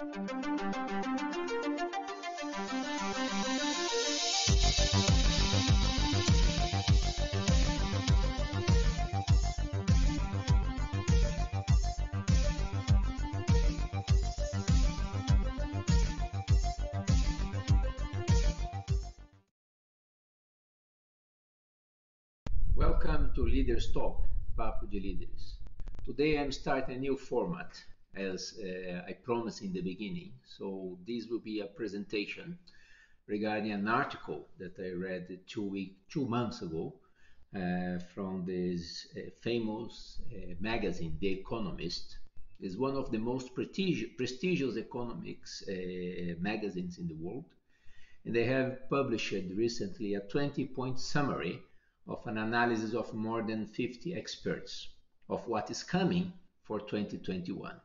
Welcome to Leaders Talk, Papo de Líderes. Today I'm starting a new format as uh, I promised in the beginning. So this will be a presentation regarding an article that I read two week, two months ago uh, from this uh, famous uh, magazine, The Economist. It's one of the most prestigious, economics uh, magazines in the world, and they have published recently a 20-point summary of an analysis of more than 50 experts of what is coming for 2021.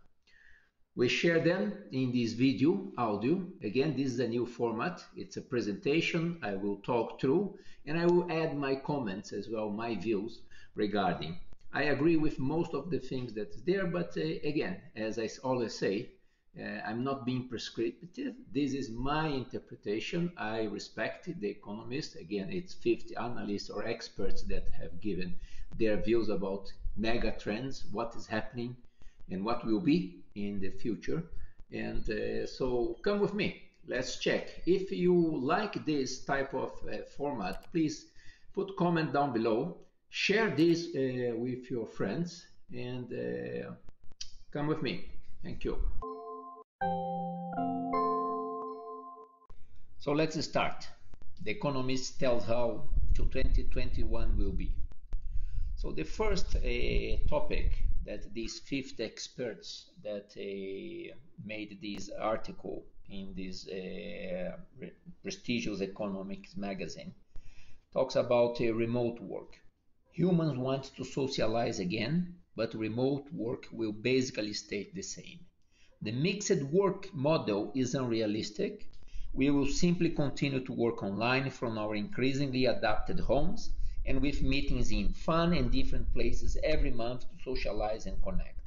We share them in this video audio. Again, this is a new format. It's a presentation. I will talk through and I will add my comments as well, my views regarding. I agree with most of the things that's there, but uh, again, as I always say, uh, I'm not being prescriptive. This is my interpretation. I respect the economist. Again, it's 50 analysts or experts that have given their views about mega trends, what is happening, and what will be in the future. And uh, so come with me. Let's check. If you like this type of uh, format, please put comment down below. Share this uh, with your friends and uh, come with me. Thank you. So let's start. The Economist tells how 2021 will be. So the first uh, topic that these 50 experts that uh, made this article in this uh, prestigious economics magazine talks about uh, remote work. Humans want to socialize again, but remote work will basically stay the same. The mixed work model is unrealistic we will simply continue to work online from our increasingly adapted homes and with meetings in fun and different places every month to socialize and connect.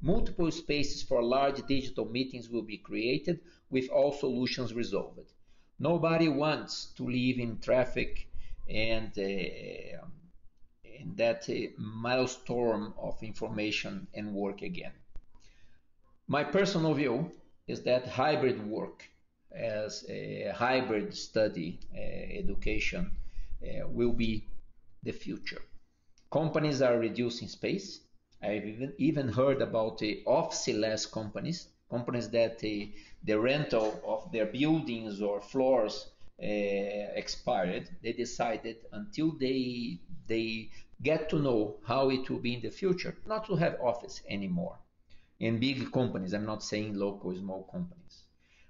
Multiple spaces for large digital meetings will be created with all solutions resolved. Nobody wants to live in traffic and, uh, in that uh, maelstrom of information and work again. My personal view is that hybrid work as a hybrid study uh, education uh, will be the future. Companies are reducing space. I've even, even heard about the office-less companies, companies that the, the rental of their buildings or floors uh, expired. They decided until they they get to know how it will be in the future, not to have office anymore. In big companies, I'm not saying local, small companies.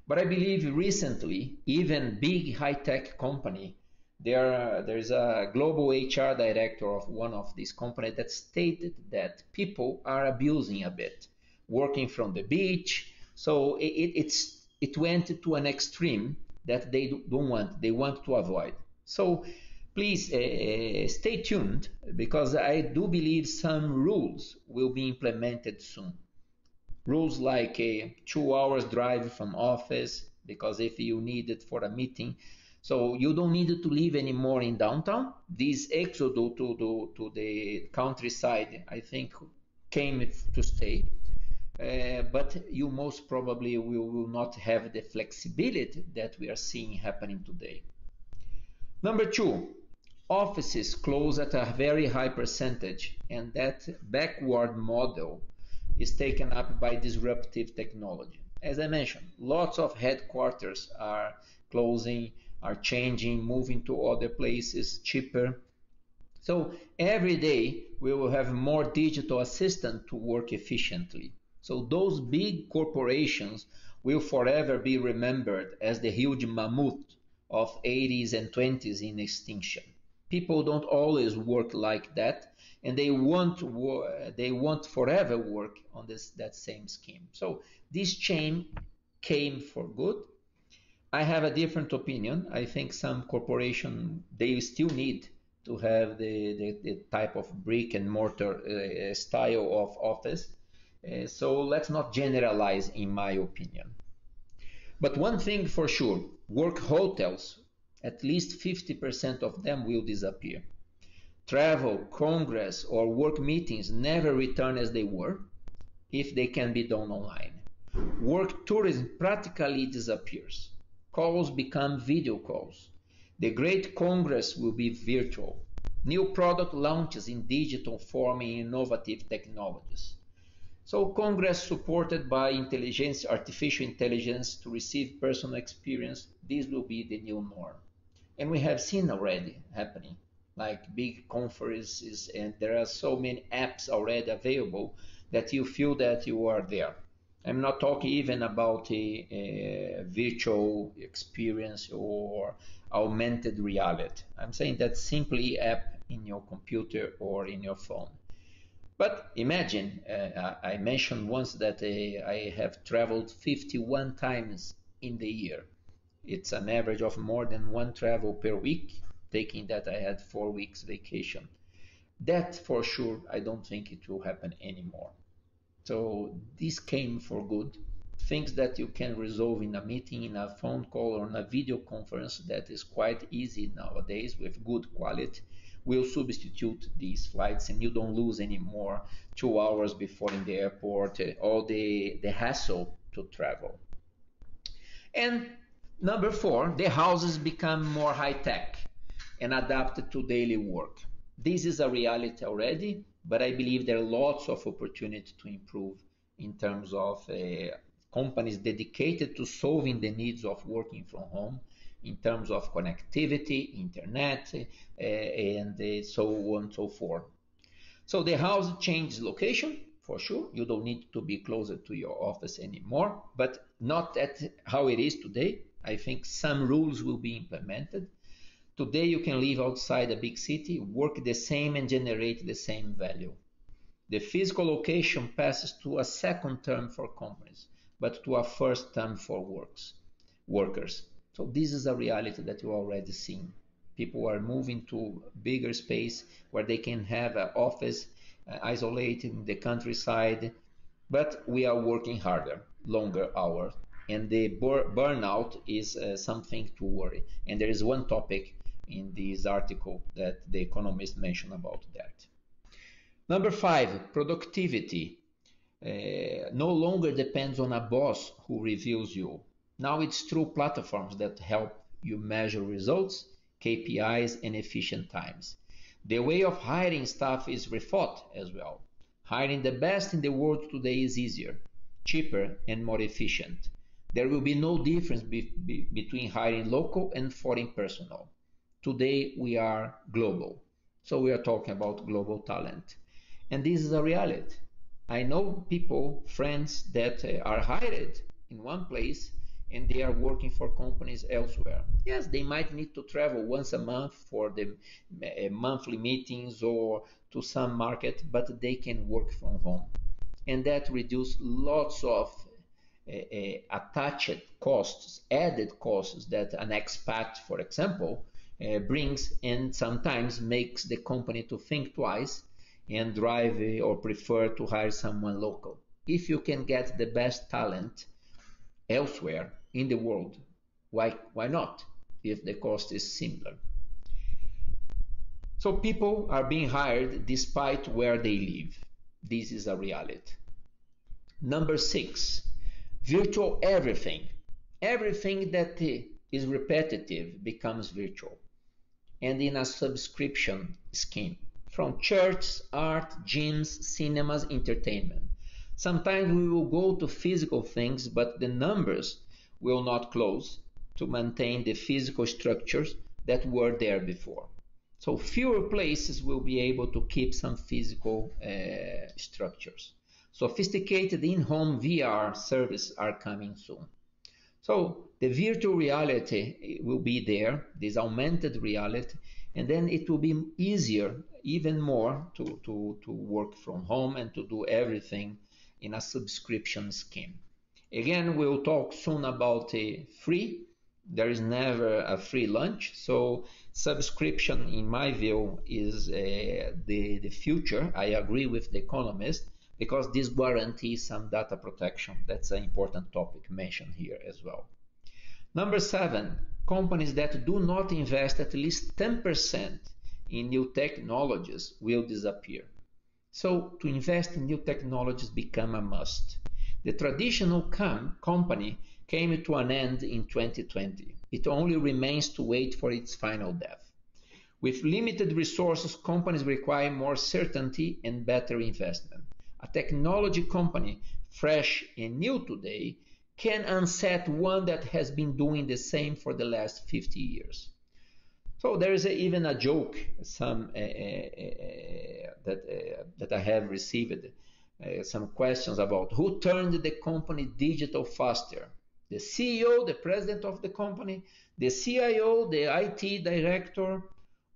But I believe recently, even big high-tech company, there there's a global HR director of one of these companies that stated that people are abusing a bit, working from the beach. So it, it's it went to an extreme that they don't want, they want to avoid. So please uh, stay tuned because I do believe some rules will be implemented soon rules like a two hours drive from office because if you need it for a meeting so you don't need to live anymore in downtown. This exodus to, to, the countryside i think came to stay. Uh, but you most probably will, will not have the flexibility that we are seeing happening today. Number two offices close at a very high percentage and that backward model is taken up by disruptive technology. As I mentioned, lots of headquarters are closing, are changing, moving to other places cheaper. So every day we will have more digital assistant to work efficiently. So those big corporations will forever be remembered as the huge mammoth of 80s and 20s in extinction. People don't always work like that and they want they want forever work on this that same scheme. So this chain came for good. I have a different opinion. I think some corporation they still need to have the, the, the type of brick and mortar uh, style of office. Uh, so let's not generalize, in my opinion. But one thing for sure, work hotels, at least 50% of them will disappear. Travel, congress, or work meetings never return as they were if they can be done online. Work tourism practically disappears. Calls become video calls. The great congress will be virtual. New product launches in digital form and innovative technologies. So Congress supported by intelligence, artificial intelligence to receive personal experience, this will be the new norm. And we have seen already happening, like big conferences, and there are so many apps already available that you feel that you are there. I'm not talking even about a, a virtual experience or augmented reality. I'm saying that simply app in your computer or in your phone. But imagine, uh, I mentioned once that uh, I have traveled 51 times in the year. It's an average of more than one travel per week, taking that I had four weeks vacation. That for sure, I don't think it will happen anymore. So this came for good. Things that you can resolve in a meeting, in a phone call, or in a video conference that is quite easy nowadays with good quality will substitute these flights and you don't lose anymore two hours before in the airport, uh, all the, the hassle to travel. And number four, the houses become more high tech and adapted to daily work. This is a reality already, but I believe there are lots of opportunity to improve in terms of uh, companies dedicated to solving the needs of working from home in terms of connectivity, internet, uh, and uh, so on and so forth. So the house changes location for sure. You don't need to be closer to your office anymore, but not at how it is today. I think some rules will be implemented. Today you can live outside a big city, work the same and generate the same value. The physical location passes to a second term for companies, but to a first term for works, workers. So this is a reality that you already seen. People are moving to bigger space where they can have an office uh, isolated in the countryside, but we are working harder, longer hours, and the bur burnout is uh, something to worry. And there is one topic in this article that the economist mentioned about that. Number five, productivity. Uh, no longer depends on a boss who reviews you now it's through platforms that help you measure results, KPIs, and efficient times. The way of hiring staff is rethought as well. Hiring the best in the world today is easier, cheaper, and more efficient. There will be no difference be be between hiring local and foreign personnel. Today we are global. So we are talking about global talent. And this is a reality. I know people, friends that uh, are hired in one place and they are working for companies elsewhere. Yes, they might need to travel once a month for the uh, monthly meetings or to some market, but they can work from home. And that reduces lots of uh, uh, attached costs, added costs that an expat, for example, uh, brings and sometimes makes the company to think twice and drive uh, or prefer to hire someone local. If you can get the best talent elsewhere, in the world. Why, why not if the cost is similar? So people are being hired despite where they live. This is a reality. Number six, virtual everything. Everything that is repetitive becomes virtual and in a subscription scheme from church, art, gyms, cinemas, entertainment. Sometimes we will go to physical things, but the numbers will not close to maintain the physical structures that were there before. So fewer places will be able to keep some physical uh, structures. Sophisticated in-home VR services are coming soon. So the virtual reality will be there, this augmented reality, and then it will be easier even more to, to, to work from home and to do everything in a subscription scheme. Again, we'll talk soon about a free. There is never a free lunch. So subscription, in my view, is uh, the, the future. I agree with the economist because this guarantees some data protection. That's an important topic mentioned here as well. Number seven, companies that do not invest at least 10% in new technologies will disappear. So to invest in new technologies become a must. The traditional com company came to an end in 2020. It only remains to wait for its final death. With limited resources, companies require more certainty and better investment. A technology company, fresh and new today, can unset one that has been doing the same for the last 50 years. So there is a, even a joke some uh, uh, uh, that that I have received some questions about who turned the company digital faster the CEO, the president of the company, the CIO, the IT director,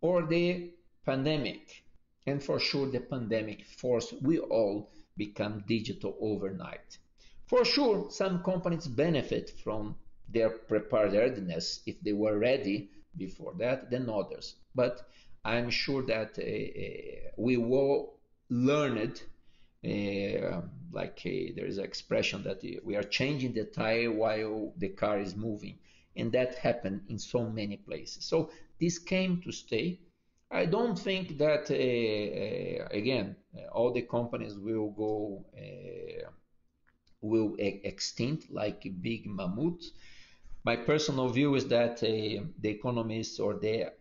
or the pandemic. And for sure, the pandemic forced we all become digital overnight. For sure, some companies benefit from their preparedness if they were ready before that than others. But I'm sure that uh, uh we all learned, uh, like uh, there is an expression that we are changing the tire while the car is moving. And that happened in so many places. So this came to stay. I don't think that, uh, uh, again, all the companies will go will extinct like big mammoths. My personal view is that uh, the economists or the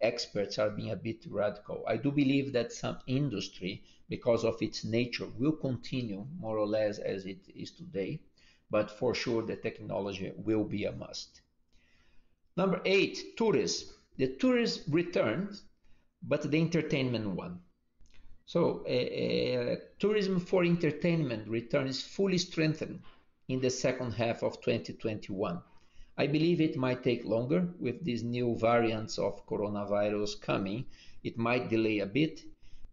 experts are being a bit radical. I do believe that some industry, because of its nature, will continue more or less as it is today, but for sure the technology will be a must. Number eight, tourism. The tourism returns, but the entertainment one. So uh, uh, tourism for entertainment returns fully strengthened in the second half of 2021. I believe it might take longer with these new variants of coronavirus coming. It might delay a bit,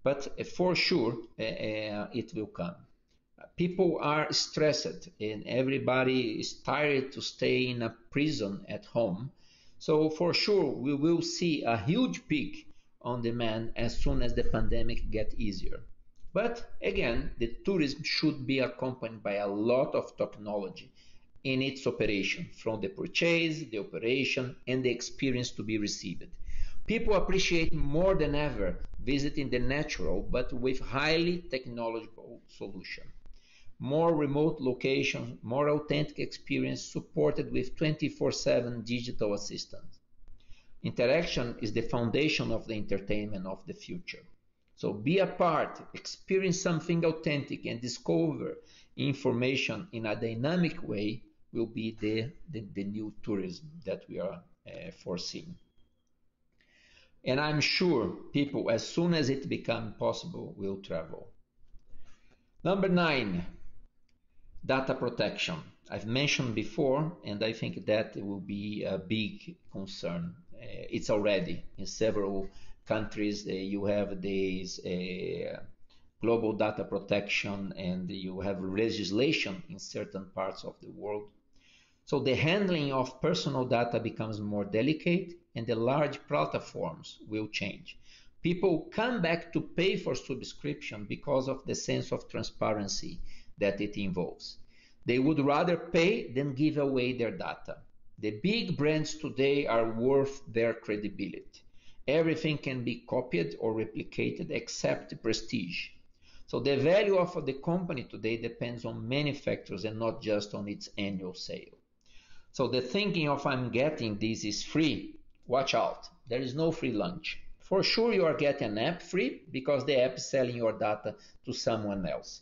but uh, for sure uh, it will come. People are stressed and everybody is tired to stay in a prison at home. So for sure we will see a huge peak on demand as soon as the pandemic get easier. But again, the tourism should be accompanied by a lot of technology in its operation, from the purchase, the operation, and the experience to be received. People appreciate more than ever visiting the natural but with highly technological solution. More remote locations, more authentic experience supported with 24-7 digital assistance. Interaction is the foundation of the entertainment of the future. So be a part, experience something authentic, and discover information in a dynamic way will be the, the, the new tourism that we are uh, foreseeing. And I'm sure people, as soon as it becomes possible, will travel. Number nine, data protection. I've mentioned before, and I think that will be a big concern it's already in several countries. Uh, you have these uh, global data protection and you have legislation in certain parts of the world. So the handling of personal data becomes more delicate and the large platforms will change. People come back to pay for subscription because of the sense of transparency that it involves. They would rather pay than give away their data. The big brands today are worth their credibility. Everything can be copied or replicated except prestige. So the value of the company today depends on many factors and not just on its annual sale. So the thinking of I'm getting this is free, watch out. There is no free lunch. For sure you are getting an app free because the app is selling your data to someone else.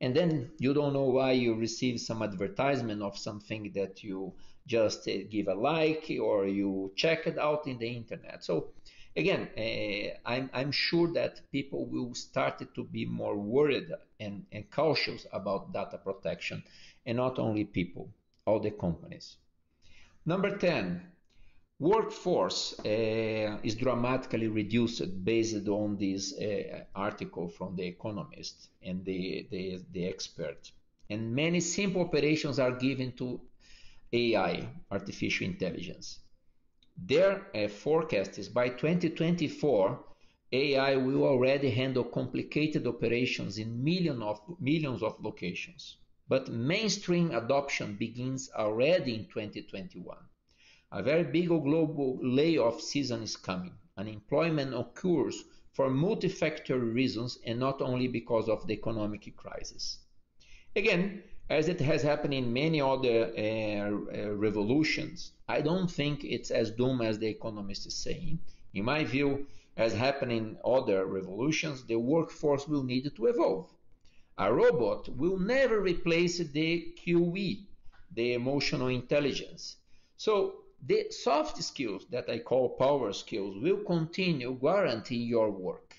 And then you don't know why you receive some advertisement of something that you just uh, give a like or you check it out in the internet. So again, uh, I'm, I'm sure that people will start to be more worried and, and cautious about data protection and not only people, all the companies. Number 10, workforce uh, is dramatically reduced based on this uh, article from The Economist and the, the, the expert. And many simple operations are given to AI, artificial intelligence. Their uh, forecast is by 2024, AI will already handle complicated operations in million of, millions of locations. But mainstream adoption begins already in 2021. A very big global layoff season is coming. Unemployment occurs for multifactorial reasons and not only because of the economic crisis. Again, as it has happened in many other uh, uh, revolutions, I don't think it's as doom as the economist is saying. In my view, as happened in other revolutions, the workforce will need to evolve. A robot will never replace the QE, the emotional intelligence. So the soft skills that I call power skills will continue guarantee your work.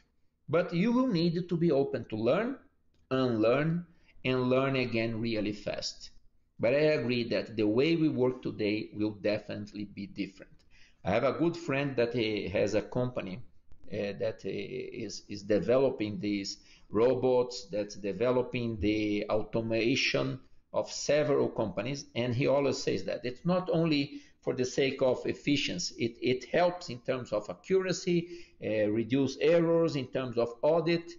But you will need to be open to learn, unlearn, and learn again really fast. But I agree that the way we work today will definitely be different. I have a good friend that has a company that uh, is, is developing these robots, that's developing the automation of several companies. And he always says that it's not only for the sake of efficiency, it, it helps in terms of accuracy, uh, reduce errors in terms of audit,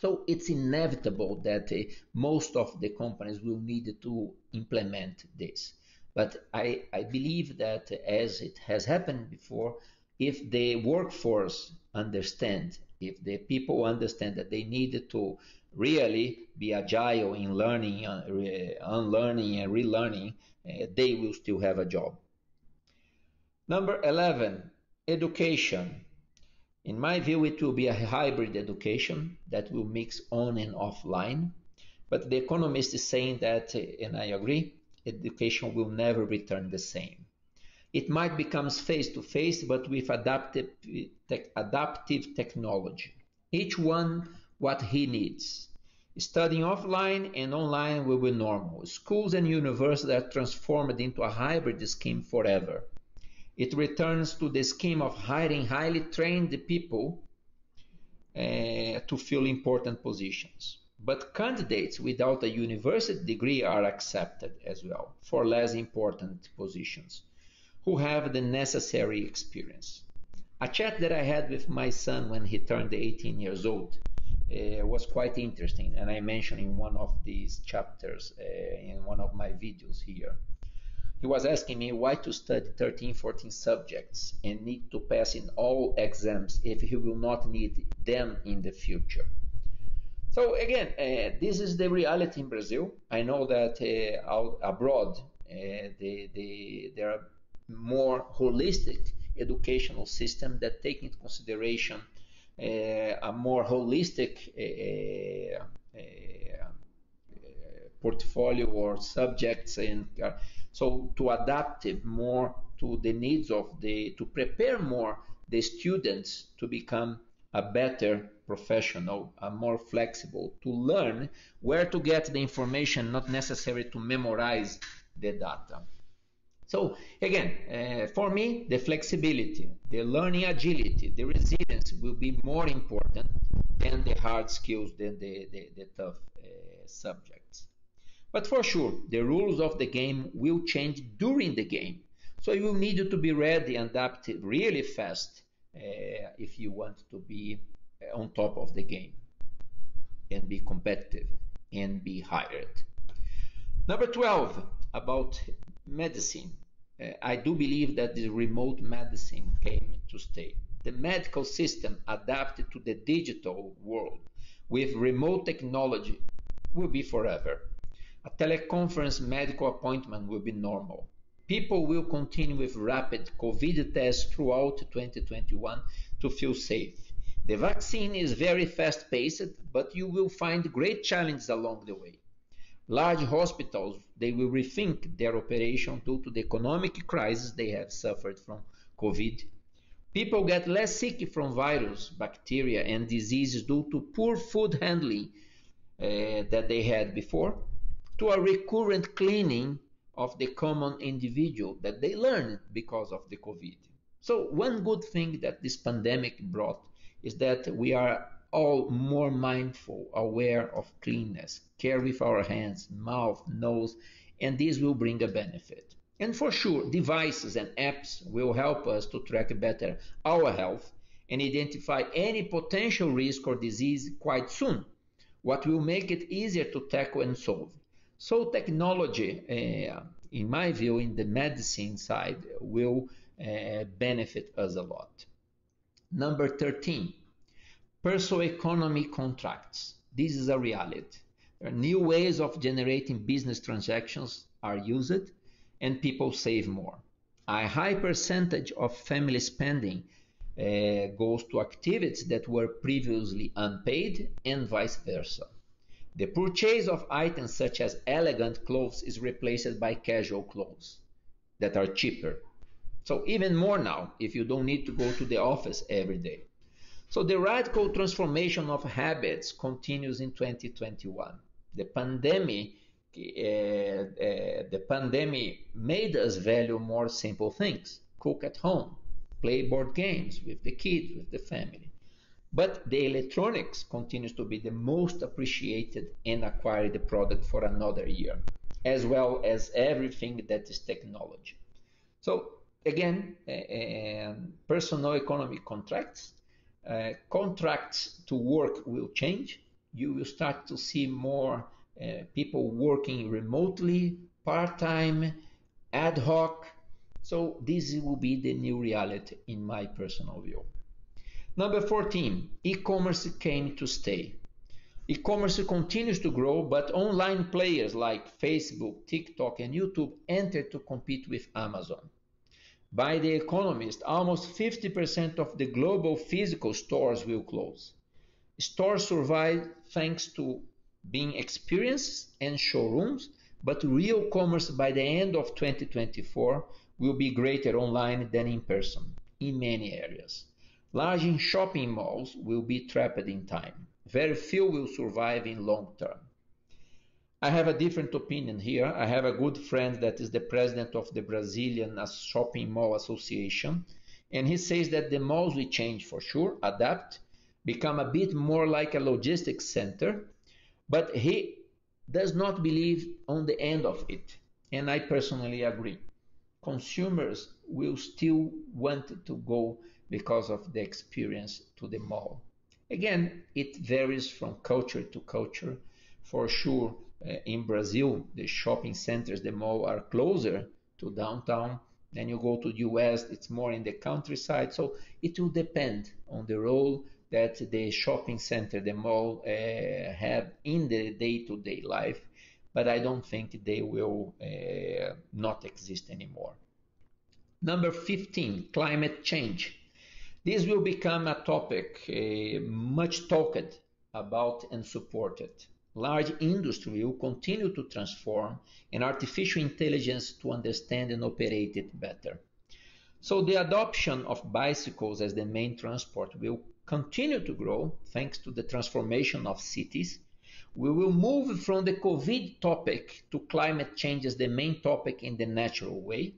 so it's inevitable that uh, most of the companies will need to implement this. But I, I believe that as it has happened before, if the workforce understand, if the people understand that they need to really be agile in learning, uh, unlearning and relearning, uh, they will still have a job. Number 11, education. In my view, it will be a hybrid education that will mix on and offline. But the economist is saying that, and I agree, education will never return the same. It might become face to face, but with adaptive, adaptive technology. Each one what he needs. Studying offline and online will be normal. Schools and universities are transformed into a hybrid scheme forever. It returns to the scheme of hiring highly trained people uh, to fill important positions. But candidates without a university degree are accepted as well for less important positions who have the necessary experience. A chat that I had with my son when he turned 18 years old uh, was quite interesting, and I mentioned in one of these chapters uh, in one of my videos here he was asking me why to study 13, 14 subjects and need to pass in all exams if he will not need them in the future. So again, uh, this is the reality in Brazil. I know that uh, out abroad, uh, the, the, there are more holistic educational system that take into consideration uh, a more holistic uh, uh, portfolio or subjects and so to adapt it more to the needs of the, to prepare more the students to become a better professional, a more flexible, to learn where to get the information, not necessary to memorize the data. So again, uh, for me, the flexibility, the learning agility, the resilience will be more important than the hard skills, than the, the, the tough uh, subjects. But for sure, the rules of the game will change during the game. So you need to be ready and adapt really fast uh, if you want to be uh, on top of the game and be competitive and be hired. Number 12, about medicine. Uh, I do believe that the remote medicine came to stay. The medical system adapted to the digital world with remote technology will be forever. A teleconference medical appointment will be normal. People will continue with rapid COVID tests throughout 2021 to feel safe. The vaccine is very fast paced, but you will find great challenges along the way. Large hospitals, they will rethink their operation due to the economic crisis they have suffered from COVID. People get less sick from virus, bacteria, and diseases due to poor food handling uh, that they had before to a recurrent cleaning of the common individual that they learned because of the COVID. So one good thing that this pandemic brought is that we are all more mindful, aware of cleanness, care with our hands, mouth, nose, and this will bring a benefit. And for sure, devices and apps will help us to track better our health and identify any potential risk or disease quite soon, what will make it easier to tackle and solve. So technology uh, in my view, in the medicine side, will uh, benefit us a lot. Number 13, personal economy contracts. This is a reality. There are new ways of generating business transactions are used and people save more. A high percentage of family spending uh, goes to activities that were previously unpaid and vice versa. The purchase of items such as elegant clothes is replaced by casual clothes that are cheaper. So even more now if you don't need to go to the office every day. So the radical transformation of habits continues in 2021. The pandemic uh, uh, the pandemic made us value more simple things. Cook at home, play board games with the kids, with the family. But the electronics continues to be the most appreciated and acquired product for another year, as well as everything that is technology. So again, uh, personal economic contracts, uh, contracts to work will change. You will start to see more uh, people working remotely, part-time, ad hoc. So this will be the new reality in my personal view. Number 14, e-commerce came to stay. E-commerce continues to grow, but online players like Facebook, TikTok, and YouTube enter to compete with Amazon. By The Economist, almost 50% of the global physical stores will close. Stores survive thanks to being experiences and showrooms, but real commerce by the end of 2024 will be greater online than in person in many areas. Large shopping malls will be trapped in time. Very few will survive in long term. I have a different opinion here. I have a good friend that is the president of the Brazilian Shopping Mall Association, and he says that the malls will change for sure, adapt, become a bit more like a logistics center, but he does not believe on the end of it, and I personally agree. Consumers will still want to go because of the experience to the mall. Again, it varies from culture to culture. For sure, uh, in Brazil, the shopping centers, the mall are closer to downtown. Then you go to the US, it's more in the countryside. So it will depend on the role that the shopping center, the mall, uh, have in the day-to-day life. But I don't think they will uh, not exist anymore. Number 15, climate change. This will become a topic uh, much talked about and supported. Large industry will continue to transform and artificial intelligence to understand and operate it better. So the adoption of bicycles as the main transport will continue to grow thanks to the transformation of cities. We will move from the COVID topic to climate change as the main topic in the natural way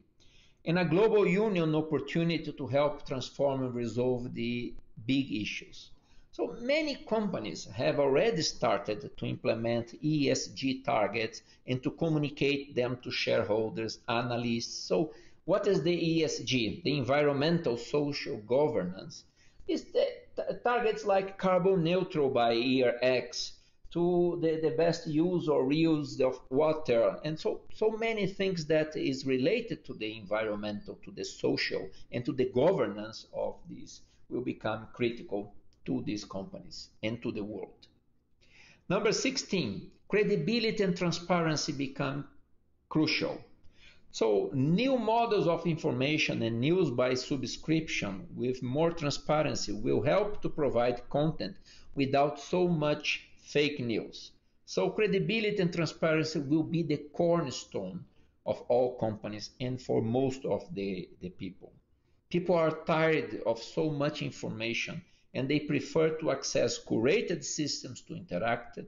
and a global union opportunity to help transform and resolve the big issues. So many companies have already started to implement ESG targets and to communicate them to shareholders, analysts. So what is the ESG? The environmental social governance is the targets like carbon neutral by year X, to the, the best use or reuse of water. And so so many things that is related to the environmental to the social and to the governance of these will become critical to these companies and to the world. Number 16 credibility and transparency become crucial. So new models of information and news by subscription with more transparency will help to provide content without so much fake news. So credibility and transparency will be the cornerstone of all companies and for most of the, the people. People are tired of so much information and they prefer to access curated systems to interact, uh,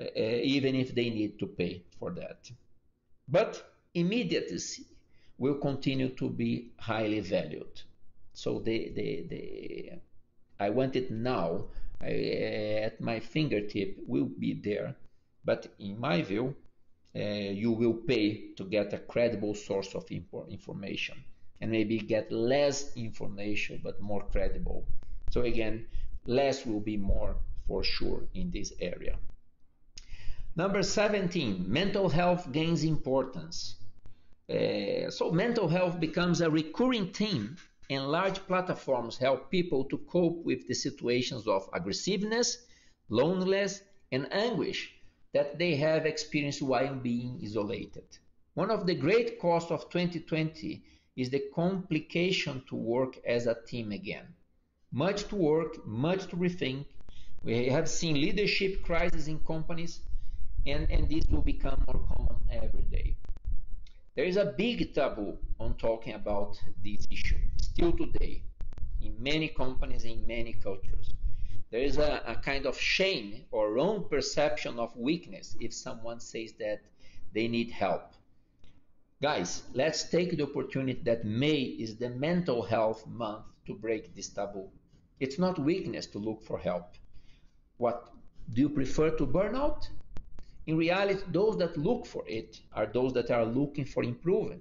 uh, even if they need to pay for that. But immediacy will continue to be highly valued. So the, the, the, I want it now at my fingertip will be there. But in my view, uh, you will pay to get a credible source of information and maybe get less information but more credible. So again, less will be more for sure in this area. Number 17, mental health gains importance. Uh, so mental health becomes a recurring theme and large platforms help people to cope with the situations of aggressiveness, loneliness, and anguish that they have experienced while being isolated. One of the great costs of 2020 is the complication to work as a team again. Much to work, much to rethink. We have seen leadership crises in companies, and, and this will become more common every day. There is a big taboo on talking about this issue still today in many companies, in many cultures. There is a, a kind of shame or wrong perception of weakness if someone says that they need help. Guys, let's take the opportunity that May is the mental health month to break this taboo. It's not weakness to look for help. What do you prefer to burn out? In reality, those that look for it are those that are looking for improving,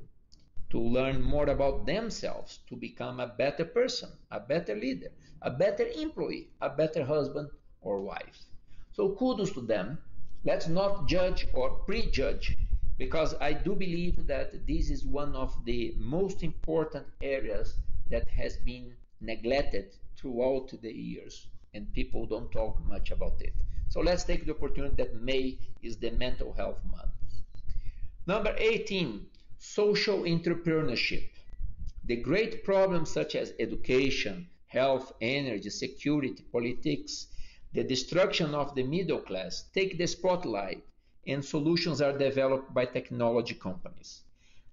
to learn more about themselves, to become a better person, a better leader, a better employee, a better husband or wife. So kudos to them. Let's not judge or prejudge because I do believe that this is one of the most important areas that has been neglected throughout the years and people don't talk much about it. So let's take the opportunity that May is the mental health month. Number 18, social entrepreneurship. The great problems such as education, health, energy, security, politics, the destruction of the middle class take the spotlight and solutions are developed by technology companies.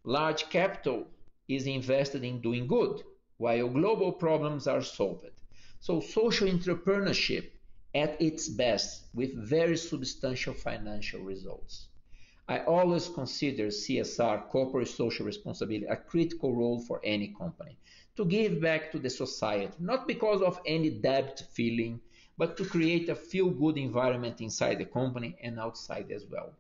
Large capital is invested in doing good, while global problems are solved. So social entrepreneurship at its best with very substantial financial results. I always consider CSR, corporate social responsibility, a critical role for any company to give back to the society, not because of any debt feeling, but to create a feel good environment inside the company and outside as well.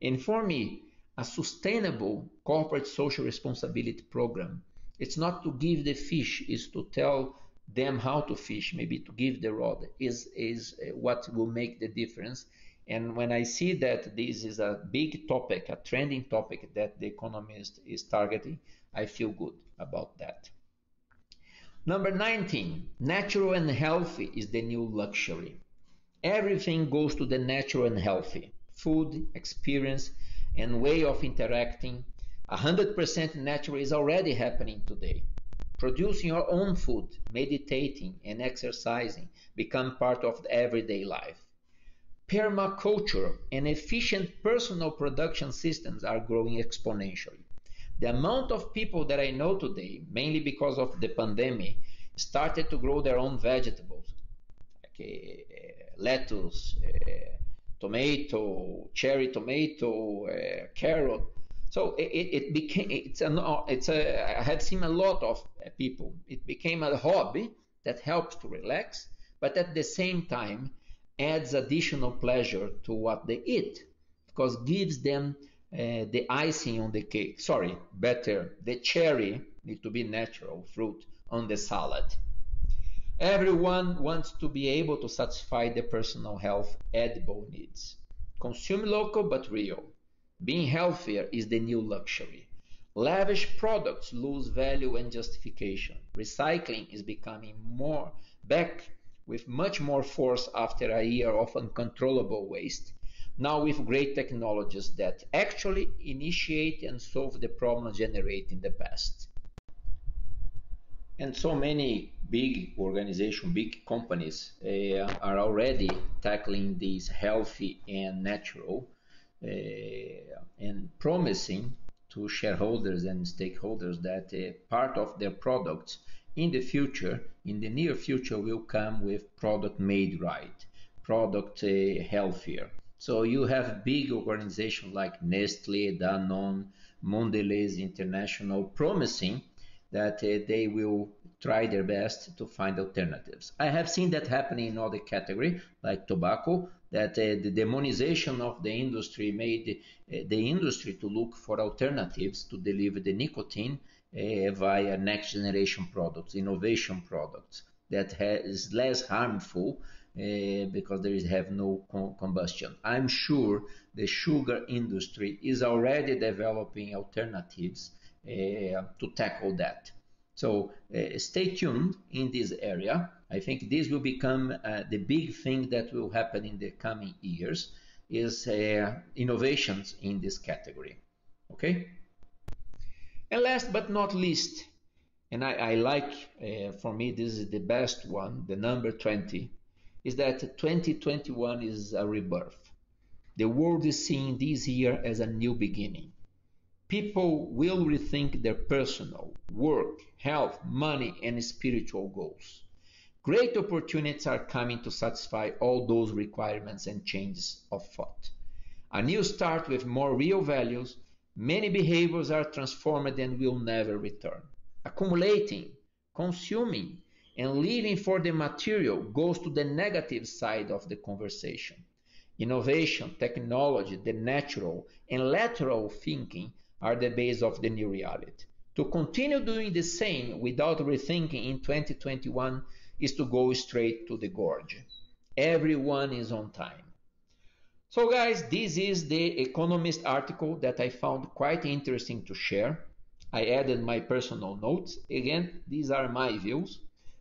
And for me, a sustainable corporate social responsibility program, it's not to give the fish, is to tell them how to fish, maybe to give the rod, is, is uh, what will make the difference. And when I see that this is a big topic, a trending topic that the economist is targeting, I feel good about that. Number 19, natural and healthy is the new luxury. Everything goes to the natural and healthy. Food, experience, and way of interacting. 100% natural is already happening today. Producing your own food, meditating, and exercising become part of everyday life. Permaculture and efficient personal production systems are growing exponentially. The amount of people that I know today, mainly because of the pandemic, started to grow their own vegetables, like uh, lettuce, uh, tomato, cherry tomato, uh, carrot, so it, it became it's a it's a I had seen a lot of people. It became a hobby that helps to relax, but at the same time adds additional pleasure to what they eat because gives them uh, the icing on the cake. Sorry, better the cherry need to be natural fruit on the salad. Everyone wants to be able to satisfy their personal health edible needs. Consume local but real. Being healthier is the new luxury. Lavish products lose value and justification. Recycling is becoming more back with much more force after a year of uncontrollable waste. Now with great technologies that actually initiate and solve the problems generated in the past. And so many big organizations, big companies uh, are already tackling these healthy and natural uh, and promising to shareholders and stakeholders that part of their products in the future, in the near future, will come with product made right, product uh, healthier. So you have big organizations like Nestle, Danone, Mondelez International promising that uh, they will try their best to find alternatives. I have seen that happening in other category like tobacco, that uh, the demonization of the industry made uh, the industry to look for alternatives to deliver the nicotine via next generation products, innovation products that is less harmful uh, because there is have no combustion. I'm sure the sugar industry is already developing alternatives uh, to tackle that. So uh, stay tuned in this area. I think this will become uh, the big thing that will happen in the coming years is innovations in this category. Okay. And last but not least, and I, I like, uh, for me, this is the best one, the number 20, is that 2021 is a rebirth. The world is seeing this year as a new beginning. People will rethink their personal, work, health, money, and spiritual goals. Great opportunities are coming to satisfy all those requirements and changes of thought. A new start with more real values, many behaviors are transformed and will never return. Accumulating, consuming, and living for the material goes to the negative side of the conversation. Innovation, technology, the natural, and lateral thinking are the base of the new reality. To continue doing the same without rethinking in 2021 is to go straight to the gorge. Everyone is on time. So, guys, this is the Economist article that I found quite interesting to share. I added my personal notes. Again, these are my views.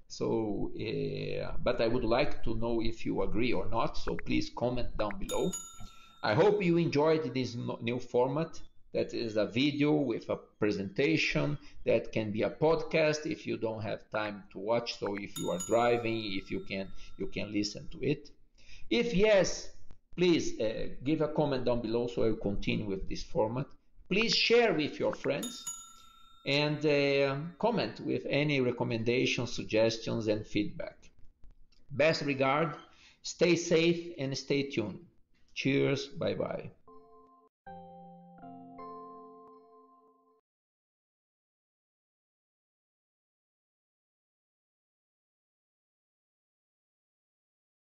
So, uh, but I would like to know if you agree or not. So please comment down below. I hope you enjoyed this new format. That is a video with a presentation that can be a podcast if you don't have time to watch. So if you are driving, if you can, you can listen to it. If yes, please uh, give a comment down below so I will continue with this format. Please share with your friends and uh, comment with any recommendations, suggestions, and feedback. Best regard, stay safe and stay tuned. Cheers, bye bye.